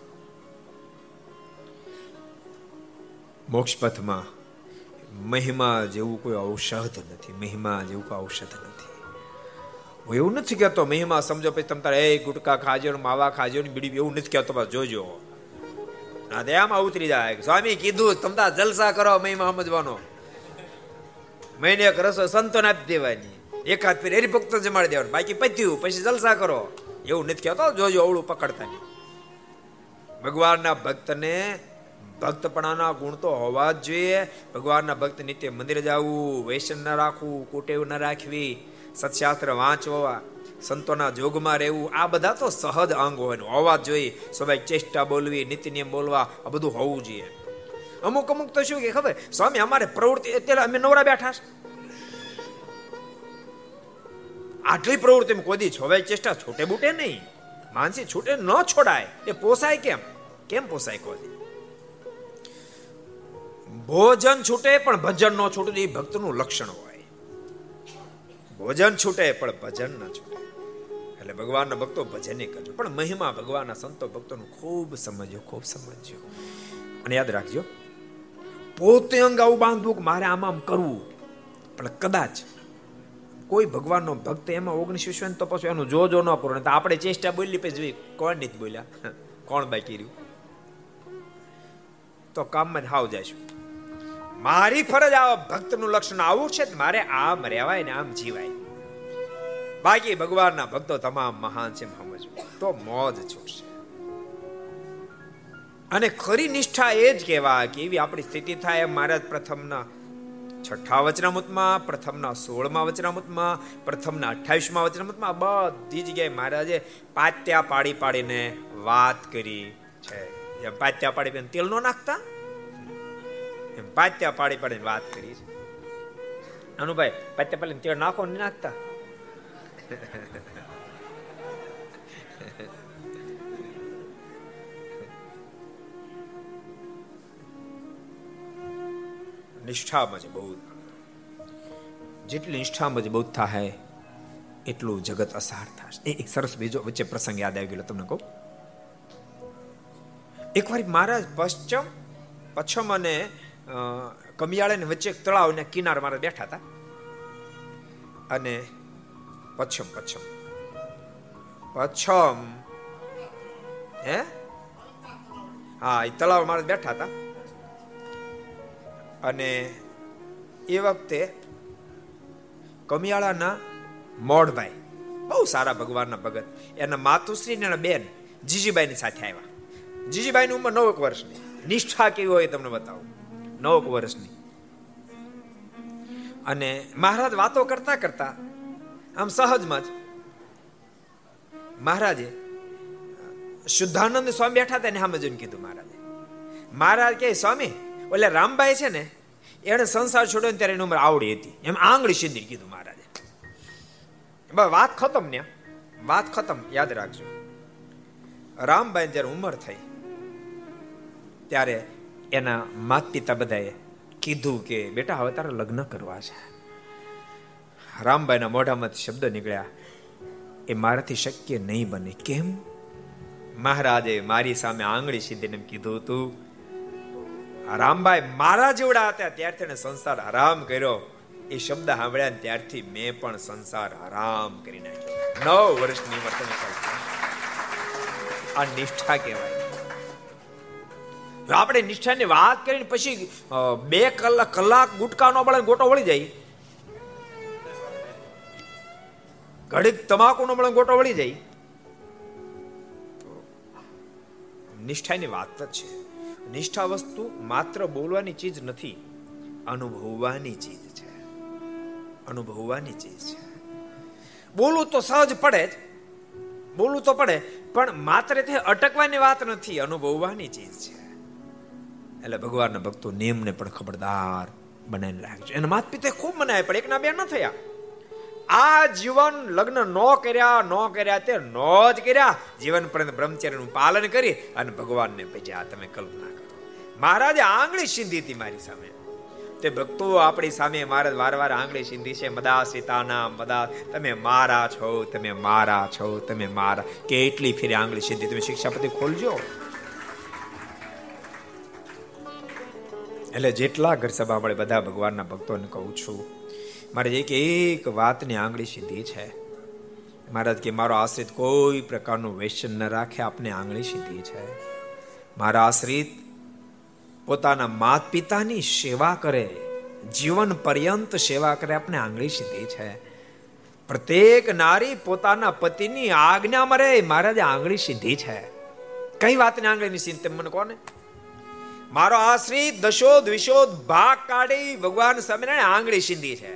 Speaker 2: મોક્ષ પથમાં મહિમા જેવું કોઈ ઔષધ નથી, મહિમા જેવું કોઈ ઔષધ નથી. હું એવું નથી કહેતો, મહિમા સમજો, પછી તમે તારે, એ ગુટકા ખાજો માવા ખાજો ને બીડી. એવું નથી કહેતો, બસ જોજો. ના દયામાં ઉતરી જાય. સ્વામી કીધું, તમ તાર જલસા કરો, મહિમા સમજવાનો. મહિને એક રસો સંતોને આપી દેવાની. એકાદ ફેર હરિભક્તો જમાડી દેવાનું. બાકી પત્યું, પછી જલસા કરો. એવું નથી કહેતો, જોજો, અવળું પકડતા નહીં. ભગવાનના ભક્તને ભક્તપણાના ગુણ તો હોવા જ જોઈએ. ભગવાનના ભક્ત નિત્ય મંદિર જવું, વૈષ્ણવ ન રાખવું, કુટેવ ન રાખવી. સત્શાસ્ત્ર વાંચવા, સંતોના જોગમાં રહેવું, આ બધા તો સહજ અંગ હોય હોવા જોઈએ સ્વાભાવિક ચેષ્ટા બોલવી નીતિ નિયમ બોલવા, આ બધું હોવું જોઈએ. અમુક અમુક તો શું કે ખબર? સ્વામી, અમારે પ્રવૃત્તિ, અત્યારે અમે નવરા બેઠા છે. આટલી પ્રવૃત્તિ કોદી છોવાય ચેષ્ટા છૂટે બૂટે નહીં. માનસી છૂટે ન છોડાય. એ પોસાય કેમ? કેમ પોસાય કોદી ભોજન છૂટે પણ ભજન ન છૂટે એ ભક્તનું લક્ષણ હોય. ભોજન છૂટે, પણ ભજન ન છૂટે. એટલે ભગવાનના ભક્તો ભજને કરજો. પણ મહિમા ભગવાનના સંતો ભક્તોનું ખૂબ સમજ્યો ખૂબ સમજ્યો. અને યાદ રાખજો, પોતે અંગ આવું બાંધવું મારે આમ આમ કરવું, પણ કદાચ કોઈ ભગવાનનો ભક્ત એમાં ઓગણીસ વિશ્વ તો પછી એનું જો જો ન પૂરું આપણે ચેષ્ટા બોલી પછી જોઈ કોણ નથી બોલ્યા? કોણ બાકી રહ્યું? તો કામમાં જ હાવ જઈશું. મારી ફરજ આ ભક્તનું લક્ષણ આવું છે મારે આમ રહેવાય ને આમ જીવાય. બાકી ભગવાનના ભક્તો તમામ મહાન છે સમજવું તો મોજ છૂટશે. અને ખરી નિષ્ઠા એ જ કહેવા કે એવી આપણી સ્થિતિ થાય મહારાજ પ્રથમના છઠ્ઠા વચનામૃતમાં, પ્રથમના સોળમાં વચનામૃતમાં, પ્રથમના અઠ્ઠાવીસમાં વચનામૃતમાં બધી જગ્યાએ મહારાજે પાત્યા પાડી પાડીને વાત કરી છે. પાત્યા પાડી તેલ નો નાખતા? એમ પાત્યા પાડી પાડીને વાત કરી છે અનુભાઈ પાત્યા પાડીને તેડ નાખો ને નાખતા? નિષ્ઠા મજબૂત જેટલી નિષ્ઠા મજબૂત થાય, એટલું જગત અસાર થશે એક સરસ બીજો વચ્ચે પ્રસંગ યાદ આવી ગયો તમને કહું. એકવાર મહારાજ પશ્ચિમ પશ્ચિમ અને કમિયાળાની વચ્ચે એક તળાવના કિનાર મારે બેઠા હતા. અને પચ્છમ પચ્છમ પચ્છમ હે? હા, એ તળાવ મારે બેઠા હતા. અને એ વખતે કમિયાળાના મોઢભાઈ બહુ સારા ભગવાનના ભગત, એના માતુશ્રી ને બેન, જીજીબાઈની સાથે આવ્યા. જીજીબાઈની ઉંમર નવ વર્ષની. નિષ્ઠા કેવી હોય તમને બતાવું. નવ વર્ષની. અને મહારાજ વાતો કરતા કરતા, આમ સહજમાં જ મહારાજે શુદ્ધાનંદ સ્વામી બેઠા હતા એને સામે જોઈને કીધું મહારાજે. મહારાજ કે સ્વામી એટલે રામભાઈ છે ને એને સંસાર છોડ્યો ત્યારે એની ઉંમર આવડી હતી. એમ આંગળી સીધી કીધું મહારાજે. બસ, વાત ખતમ ને. વાત ખતમ, યાદ રાખજો. રામભાઈ જ્યારે ઉંમર થઈ, ત્યારે એના માત પિતા બધાએ કીધું કે, બેટા, હવે તારે લગ્ન કરવા છે. રામભાઈના મોઢામાં શબ્દ નીકળ્યા, એ મારાથી શક્ય નહીં બને. કેમ? મહારાજે મારી સામે આંગળી સીધીને કીધું હતું રામભાઈ મારા જેવડા હતા ત્યારથી એને સંસાર હરામ કર્યો. એ શબ્દ સાંભળ્યા ત્યારથી મેં પણ સંસાર હરામ કરી નાખ્યો. નવ વર્ષની વર્તન આ નિષ્ઠા કહેવાય. આપણે નિષ્ઠાની વાત કરીને પછી બે કલાક કલાક ગુટકાનો બળે ગોટો વળી જાય. ઘડીક તમાકુનો બળે ગોટો વળી જાય. નિષ્ઠાની વાત જ છે. નિષ્ઠા વસ્તુ માત્ર બોલવાની ચીજ નથી, અનુભવવાની ચીજ છે. અનુભવવાની ચીજ છે. બોલવું તો સહજ પડે જ, બોલવું તો પડે, પણ માત્ર તે અટકવાની વાત નથી, અનુભવવાની ચીજ છે. એટલે ભગવાનના ભક્તો નિયમને પણ ખબરદાર બનાવીને રાખજો એના માત પિતા ખૂબ મનાય પણ એકના બે ન થયા. આ જીવન લગ્ન નો કર્યા નો કર્યા તે નો જ કર્યા. જીવન પર્યંત બ્રહ્મચર્યનું પાલન કરી અને ભગવાનને ભજ્યા. તમે કલ્પના કરો. મહારાજે આંગળી સિંધી હતી મારી સામે. તે ભક્તો આપણી સામે મહારાજ વારવાર આંગળી સિંધી છે. મદા સીતાના મદા, તમે મારા છો, તમે મારા છો, તમે મારા. કેટલી ફેરી આંગળી સિંધી. તમે શિક્ષાપતિ ખોલજો. એટલે જેટલા ઘર સભા મળે બધા ભગવાનના ભક્તોને કહું છું, મારે એક એક વાતની આંગળી સીધી છે. મહારાજ કે મારો આશ્રિત કોઈ પ્રકારનું વેસન ન રાખે, આપને આંગળી સીધી છે. મારા આશ્રિત પોતાના માત પિતાની સેવા કરે, જીવન પર્યંત સેવા કરે આપણે આંગળી સીધી છે. પ્રત્યેક નારી પોતાના પતિની આજ્ઞામાં રહે, મહારાજે આંગળી સીધી છે. કઈ વાતની આંગળીની સીધી મને કોને મારો આશ્રી દશોધ વિશોધ ભાગ કાઢી ભગવાન સ્વામિનારાયણ આંગળી સિંધી છે.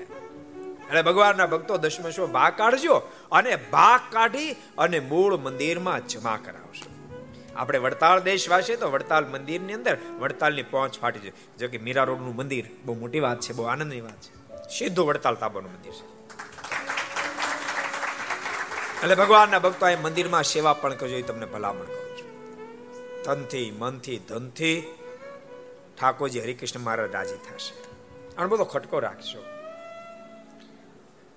Speaker 2: એટલે ભગવાનના ભક્તો દશમશો ભાગ કાઢજો અને ભાગ કાઢી અને મૂળ મંદિરમાં જમા કરાવશો. આપણે વડતાલ દેશવાસી તો વડતાલ મંદિરની અંદર વડતાલની પહોંચ ફાટી છે જો કે મીરા રોડનું મંદિર બહુ મોટી વાત છે, બહુ આનંદની વાત છે. સીધું વડતાલ તાબાનું મંદિર છે. એટલે ભગવાનના ભક્તો એ મંદિરમાં સેવા પણ કરજો, એ તમને ભલામણ કરું છું. તનથી મનથી, ધનથી ઠાકોરજી હરિકૃષ્ણ મહારાજ રાજી થશે. અને બધો ખટકો રાખશો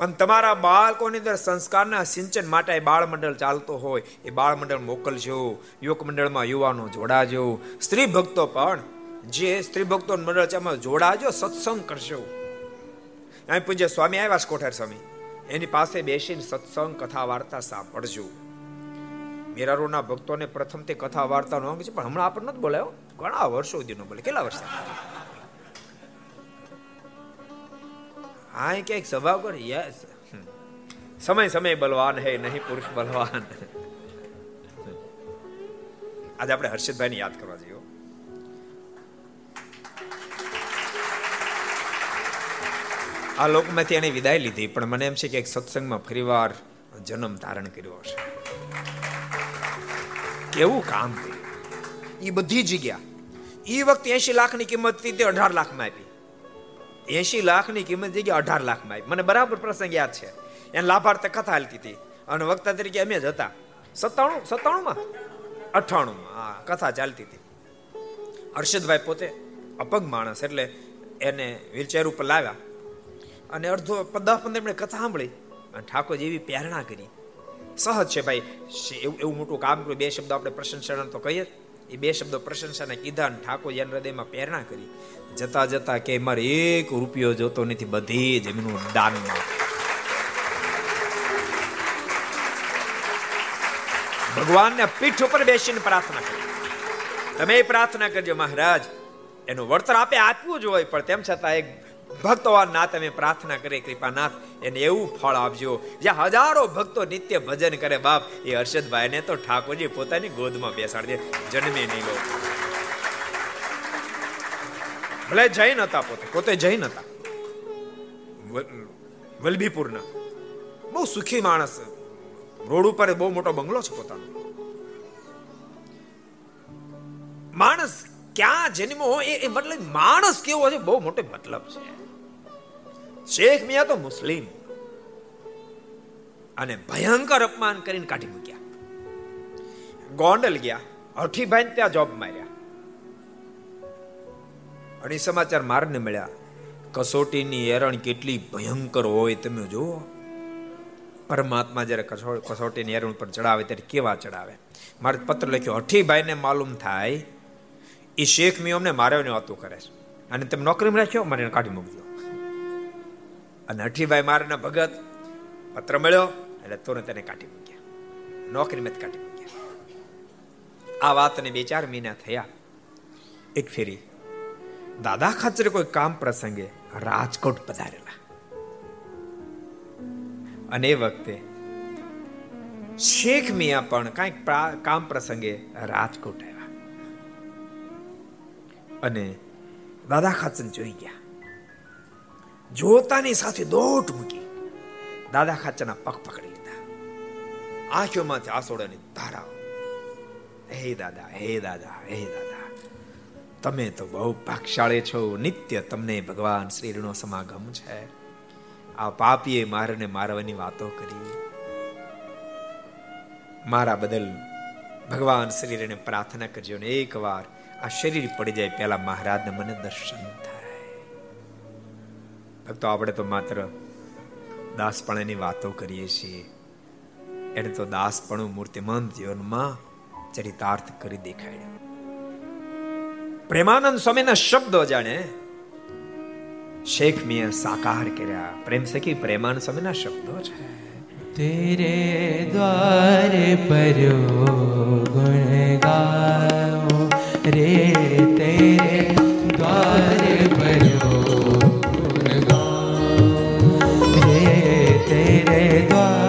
Speaker 2: અને તમારા બાળકોની અંદર સંસ્કારના સિંચન માટે બાળ મંડળ ચાલતો હોય, એ બાળ મંડળ મોકલજો. યુવક મંડળમાં યુવાનો જોડાજો. સ્ત્રી ભક્તો પણ જે સ્ત્રી ભક્તો મંડળ છે એમાં જોડાજો, સત્સંગ કરશો અહીં પૂજ્ય સ્વામી આવ્યા છે કોઠાર સ્વામી. એની પાસે બેસીને સત્સંગ, કથા, વાર્તા સાંભળજો. મેરારોના ભક્તોને પ્રથમ તે કથા, વાર્તાનો અંગ છે, પણ હમણાં આપણને નથી બોલાયો. ઘણા વર્ષો સુધી નો બોલે. કેટલા વર્ષ હા ક્યાંક સભા કર યસ. સમય સમય બલવાન હે, નહીં પુરુષ બલવાન. આજે આપણે હર્ષિતભાઈ યાદ કરવા જઈએ આ લોકમાંથી એને વિદાય લીધી, પણ મને એમ છે કે એક સત્સંગમાં ફરીવાર જન્મ ધારણ કર્યો હશે. કેવું કામ થયું? એ બધી જગ્યા. એ વખતે એસી લાખની કિંમત તે અઢાર લાખમાં આપી. એસી લાખની કિંમત જગ્યા અઢાર લાખમાં આવી મને બરાબર પ્રસંગ યાદ છે. એને લાભાર્થ કથા હાલતી હતી. અને વક્તા તરીકે અમે જ હતા. સત્તાણું, સત્તાણુંમાં? અઠ્ઠાણુંમાં, હા, કથા ચાલતી હતી. હર્ષદભાઈ પોતે અપગ માણસ એટલે એને વ્હીલચેર ઉપર લાવ્યા. અને અડધો, દસ, પંદર મિનિટ કથા સાંભળી. અને ઠાકોર જેવી પ્રેરણા કરી. સહજ છે ભાઈ એવું એવું મોટું કામ કર્યું. બે શબ્દો આપણે પ્રશંસા તો કહીએ એ બે શબ્દો પ્રશંસાને કીધા અને ઠાકોર એના હૃદયમાં પ્રેરણા કરી. જતા જતા કે મારે એક રૂપિયો જોતો નથી, બધી જમીનો દાનમાં ભગવાનને પીઠ ઉપર બેસીને પ્રાર્થના કરી. તમે પ્રાર્થના કરજો મહારાજ, એનું વળતર આપે આપવું જ હોય, પણ તેમ છતાં એક ભક્તવાન નાથ અમે પ્રાર્થના કરીએ, કૃપાનાથ, એને એવું ફળ આપજો. જ્યાં હજારો ભક્તો નિત્ય ભજન કરે બાપ, એ હર્ષદભાઈ ને તો ઠાકોરજી પોતાની ગોદમાં બેસાડી જન્મે નહીં લો. ભલે જૈન હતા પોતે પોતે જૈન હતા વલભીપુરના બહુ સુખી માણસ. રોડ ઉપર બહુ મોટો બંગલો છે પોતાનો. માણસ ક્યાં જન્મો હોય એ મતલબ, માણસ કેવો છે, બહુ મોટો મતલબ છે. શેખ મિયા તો મુસ્લિમ. અને ભયંકર અપમાન કરીને કાઢી મૂક્યા. ગોંડલ ગયા. હઠીભાઈ ત્યાં જોબ માર્યા. અને સમાચાર મારને મળ્યા. કસોટીની એરણ કેટલી ભયંકર હોય તમે જુઓ. પરમાત્મા જ્યારે કસોટીની એરણ પર ચડાવે ત્યારે કેવા ચડાવે? મારે પત્ર લખ્યો હઠીભાઈને માલુમ થાય. એ શેખ મી અમને મારવાની વાતો કરે છે. અને તમે નોકરીમાં રાખ્યો મને કાઢી મૂકજો અને હઠીભાઈ મારના ભગત પત્ર મળ્યો, એટલે તુરંત એને કાઢી મૂક્યા. નોકરી મેં કાઢી મૂક્યા. આ વાતને બે ચાર મહિના થયા. એક ફેરી, દાદા ખાચર કોઈ કામ પ્રસંગે રાજકોટ પધારેલા. અને એ વખતે શેખ મિયા પણ કંઈક કામ પ્રસંગે રાજકોટ આવ્યા. અને દાદા ખાચર જોઈ ગયા. જોતાની સાથે દોટ મૂકી દાદા ખાચરના પગ પકડી લીધા. આંખોમાંથી આસોડાની ધારા. હે દાદા હે દાદા હે દાદા. તમે તો બહુ ભાગશાળી છો. નિત્ય તમને ભગવાન શ્રીનો સમાગમ છે. આ પાપીએ મારને મારવાની વાતો કરી. મારા બદલ ભગવાન શરીરને પ્રાર્થના કરજો ને એકવાર આ શરીર પડી જાય પહેલા મહારાજને મને દર્શન થાય તો આપણે તો માત્ર દાસપણાની વાતો કરીએ છીએ. એને તો દાસપણું મૂર્તિમંત જીવનમાં ચરિતાર્થ કરી દેખાડ્યું. પ્રેમાનંદ સ્વામીના શબ્દો જાણે શેખ મિયા સાકાર કર્યા. પ્રેમ સખી પ્રેમાનંદ સ્વામીના શબ્દો છે?
Speaker 1: તેરે દ્વારે પર્યો ગુણ
Speaker 2: ગાઓ રે, તેરે દ્વાર રે દ્વાર.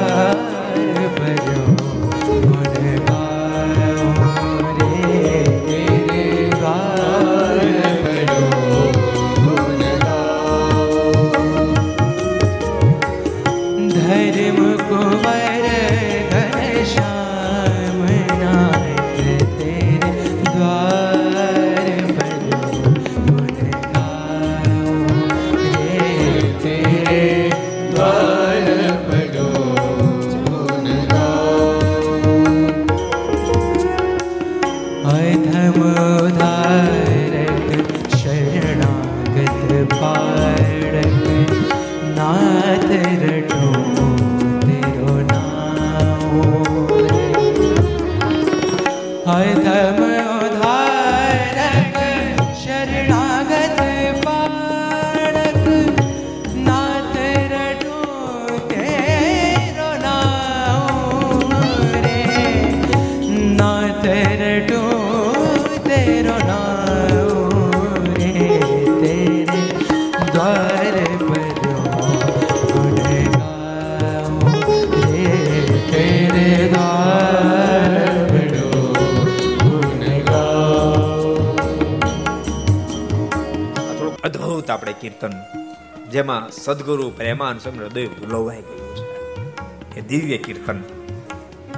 Speaker 2: સદગુરુ પ્રેમાન સ્વામી હૃદય ઝુલવાઈ ગયું છે. એ દિવ્ય કીર્તન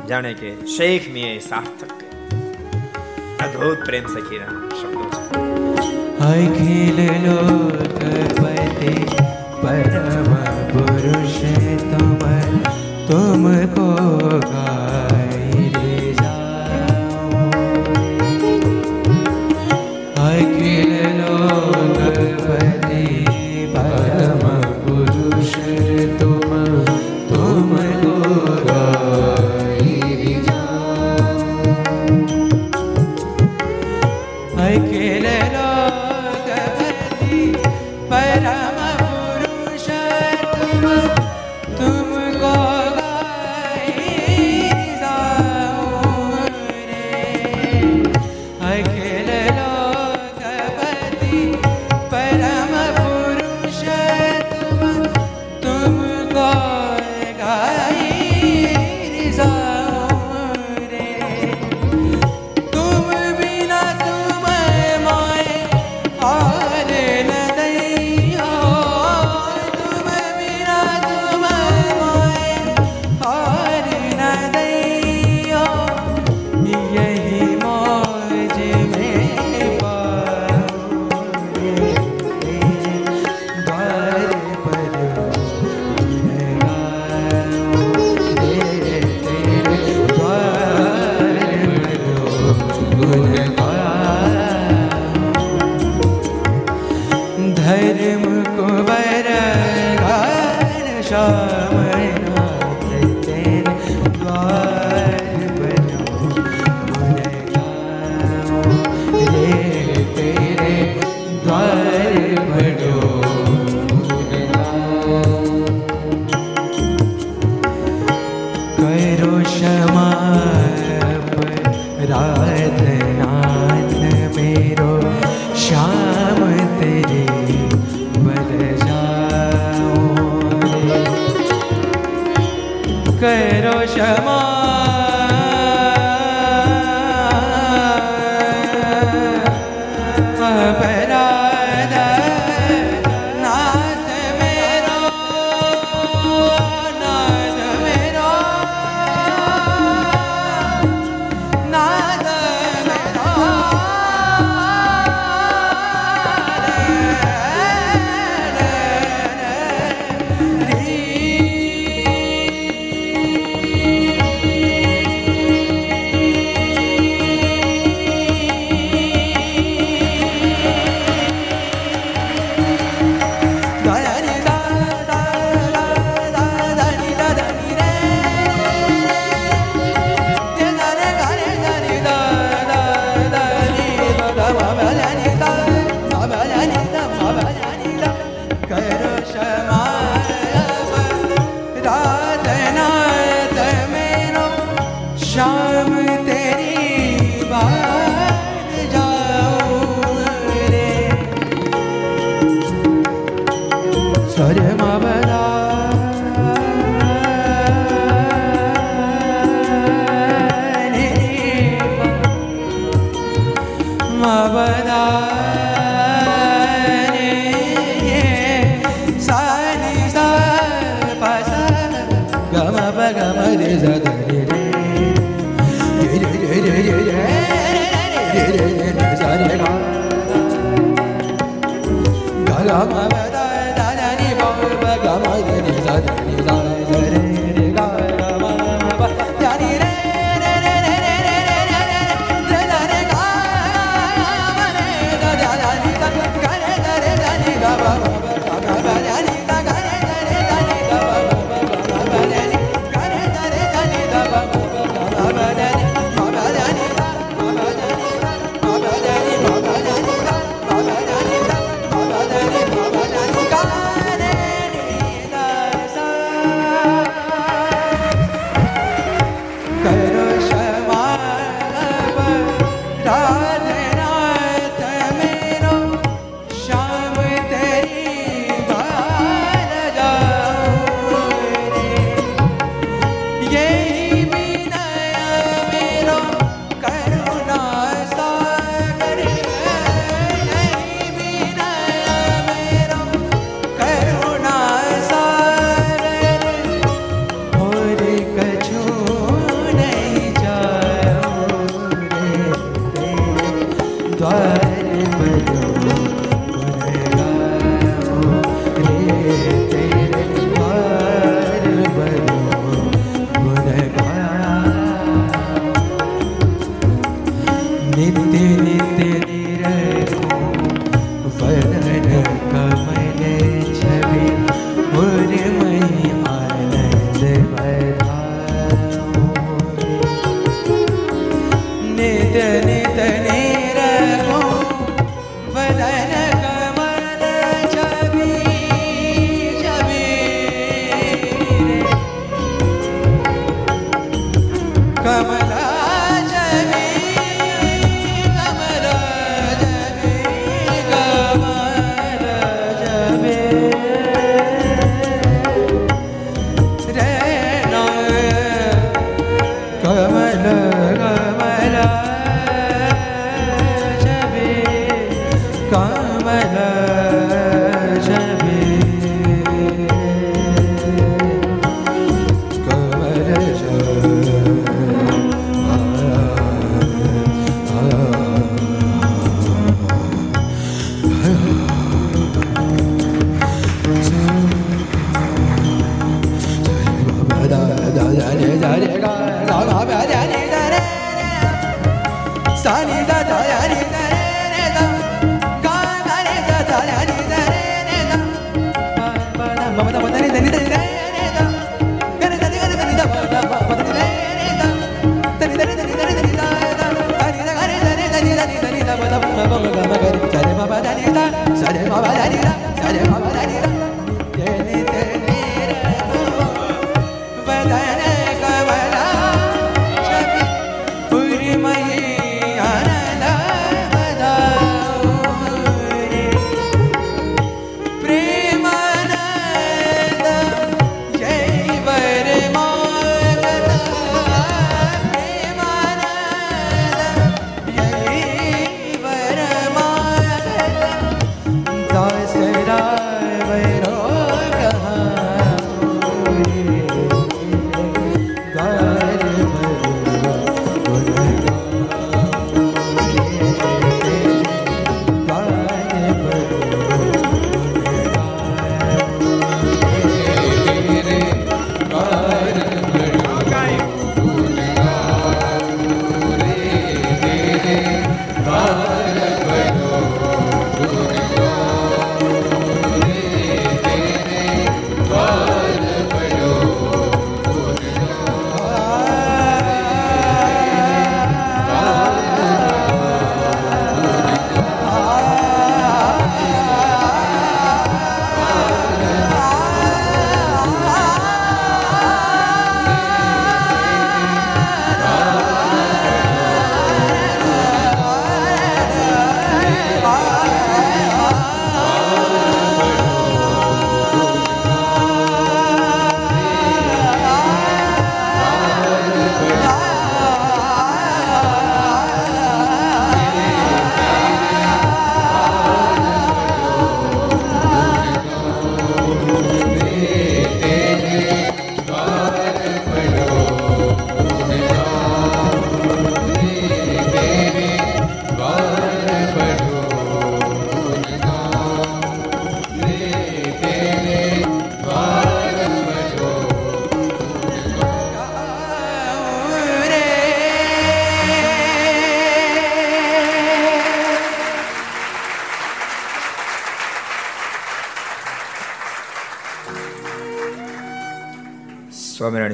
Speaker 2: જાણે કે શેખ મે સાર્થક અદ્ભુત પ્રેમ સખીના શબ્દો છે.
Speaker 1: અખિલ લોક
Speaker 2: પતે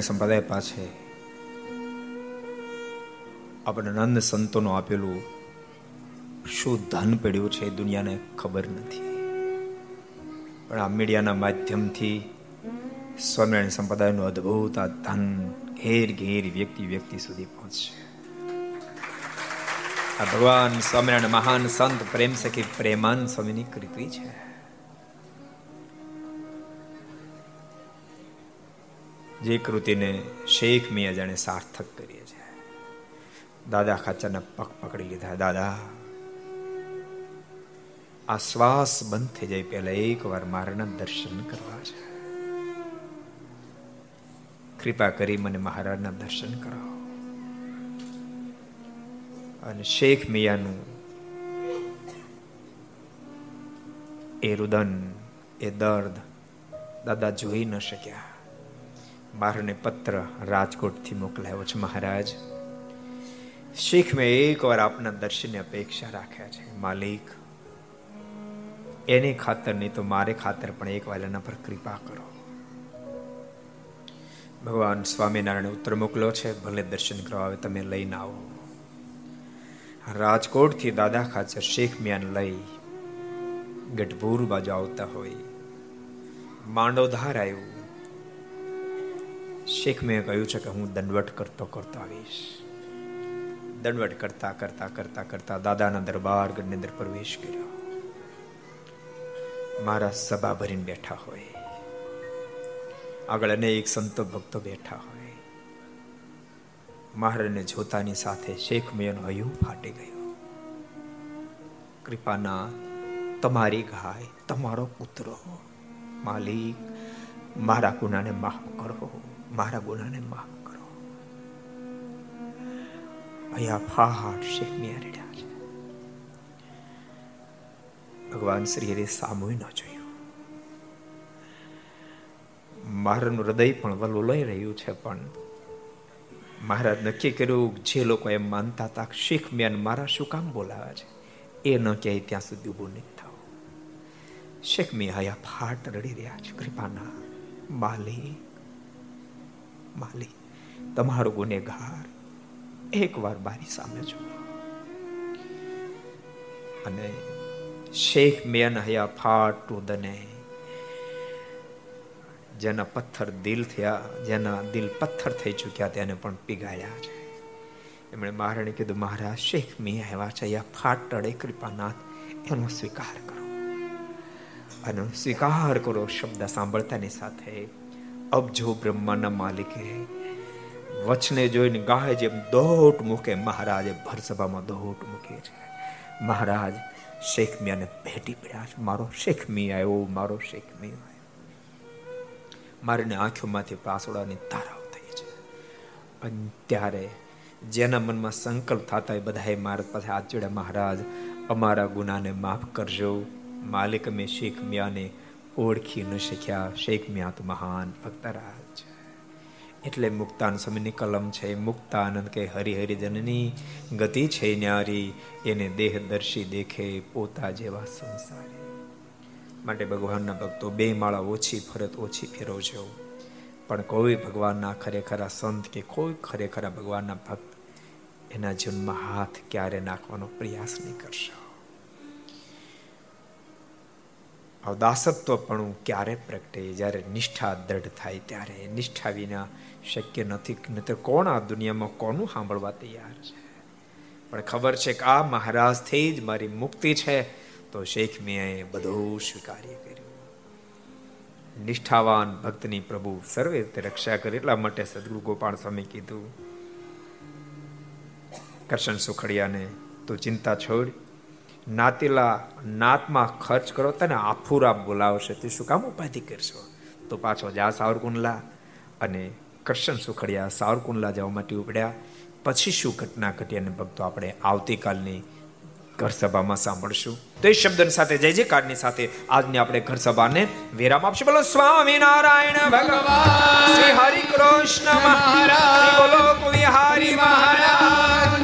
Speaker 2: સંપ્રદાય પાસે આપણે નંદ સંતોનું આપેલું શું ધન પડ્યું છે દુનિયાને ખબર નથી. પણ આ મીડિયાના માધ્યમથી સ્વામિનારાયણ સંપ્રદાયનું અદ્ભુત આ ધન ઘેર ઘેર વ્યક્તિ વ્યક્તિ સુધી પહોંચશે. આ ભગવાન સ્વામિનારાયણ મહાન સંત પ્રેમ સખી પ્રેમાન સ્વામીની કૃતિ છે. જે કૃતિને શેખ મિયા જાણે સાર્થક કરીએ છે. દાદા ખાચરના પગ પકડી લીધા. દાદા, આ શ્વાસ બંધ થઈ જાય પહેલા એક વાર મારાના દર્શન કરવા છે. કૃપા કરી મને મહારાજના દર્શન કરાવો અને શેખ મિયાનું એ રુદન, એ દર્દ દાદા જોઈ ન શક્યા. મારને પત્ર રાજકોટથી મોકલાયો છે મહારાજ. શીખ મેં એક વાર આપના દર્શનની અપેક્ષા રાખ્યા છે, માલિક. એની ખાતર નહીં તો મારે ખાતર પણ એક વાર એના પર કૃપા કરો. ભગવાન સ્વામિનારાયણ ઉત્તર મોકલો છે, ભલે દર્શન કરવા આવે તમે લઈને આવો. રાજકોટથી દાદા ખાચર શેખ મિયાન લઈ ગઢપુર બાજુ આવતા હોય. માંડોધાર આવ્યું. શેખ મેં કહ્યું છે કે હું દંડવટ કરતો કરતો આવીશ. દંડવટ કરતા કરતા કરતા કરતા દાદાના દરબાર ગઢની અંદર પ્રવેશ કર્યો. મારા સભા ભરીને બેઠા હોય. આગળ અનેક સંતો ભક્તો બેઠા હોય. મહારાજને જોતાની સાથે શેખ મિયાનું હયું ફાટી ગયું. કૃપાના, તમારી ગાય, તમારો પુત્ર, માલિક, મારા ગુનાને માફ કરો. મારા ગુનાને માફ કરો. અહીંયા ફાટ શેખ મિયા રેડ્યા છે. ભગવાન શ્રી હરે સામુય ન જોયું. મારાનું હૃદય પણ વલું લઈ રહ્યું છે, પણ મહારાજ નક્કી કર્યું જે લોકો એમ માનતા હતા શીખ મેન મારા શું કામ બોલાવ્યા છે, એ ન કહે ત્યાં સુધી ઉભું નહીં થાવ. શેખ મી હયા ફાટ રડી રહ્યા છે. કૃપાના માલી માલી તમારો ગુનેગાર. એકવાર મારી સામે જો અને શેખ મેન હયા ફાટ દને. જેના પથ્થર દિલ થયા, જેના દિલ પથ્થર થઈ ચૂક્યા તેને પણ પીગાળ્યા છે. એમણે મહારાણી કીધું, મહારાજ, શેખ મી આવ્યા છે, યા ફાટડે, કૃપાનાથ, એનો સ્વીકાર કરો. અને સ્વીકાર કરો, શબ્દ સાંભળતાની સાથે અબજો બ્રહ્માના માલિકે વચને જોઈને ગાય જેમ દોટ મૂકે, મહારાજે ભરસભામાં દોટ મૂકે છે. મહારાજ, શેખ મિયાને ભેટી પડ્યા છે. મારો શેખ મી આવ્યો, મારો શેખ મી આવ્યો. મારીને આંખોમાંથી પાસોડાની ધારાઓ થઈ છે. અને ત્યારે જેના મનમાં સંકલ્પ થતા એ બધાએ મારા પાસે હાથ જોડ્યા, મહારાજ, અમારા ગુનાને માફ કરજો. માલિક મેં શેખ મિયાને ઓળખી ન શીખ્યા શેખ મ્યાત મહાન ભક્તરાજ. એટલે મુક્તાન સમયની કલમ છે, મુક્તાનંદ કે હરિહરિજનની ગતિ છે ન્યારી, એને દેહ દર્શી દેખે પોતા જેવા સંસારી. માટે ભગવાનના ભક્તો બે માળા ઓછી ફરત ઓછી ફેરવજો. પણ કોઈ ભગવાનના ખરેખરા સંત કે કોઈ ખરેખરા ભગવાનના ભક્ત એના જીવનમાં હાથ ક્યારે નાખવાનો પ્રયાસ નહીં કરશો. દાસત્વ પણ ક્યારે પ્રગટે? જ્યારે નિષ્ઠા દ્રઢ થાય ત્યારે. નિષ્ઠા વિના શક્ય નથી. નહીતર કોણ આ દુનિયામાં કોનું સાંભળવા તૈયાર છે? પણ ખબર છે કે આ મહારાજથી જ મારી મુક્તિ છે. તો શેખ મિયાએ બધું સ્વીકાર્ય કર્યું. નિષ્ઠાવાન ભક્તની પ્રભુ સર્વે રીતે રક્ષા કરે એટલા માટે સદગુરુ ગોપાલ સ્વામી કીધું, કરશન સુખડિયાને તું ચિંતા છોડ. નાતીલા નાતમાં ખર્ચ કરો તને આફુરા બોલાવશે. તે શું કામ ઉપાધિ કરશો? તો પાછો જા સાવરકુંડલા અને કરશન સુખડિયા સાવરકુંડલા જવા માટે ઉપડ્યા. પછી શું ઘટના ઘટી અને ભક્તો આપણે આવતીકાલની ઘર સભામાં સાંભળશું. તો એ શબ્દની સાથે જય જયકારની સાથે આજની આપણે ઘર સભાને વિરામ આપશું. બોલો સ્વામી નારાયણ ભગવાન, શ્રી હરિ કૃષ્ણ મહારાજ બોલો કુવિહારી મહારાજ.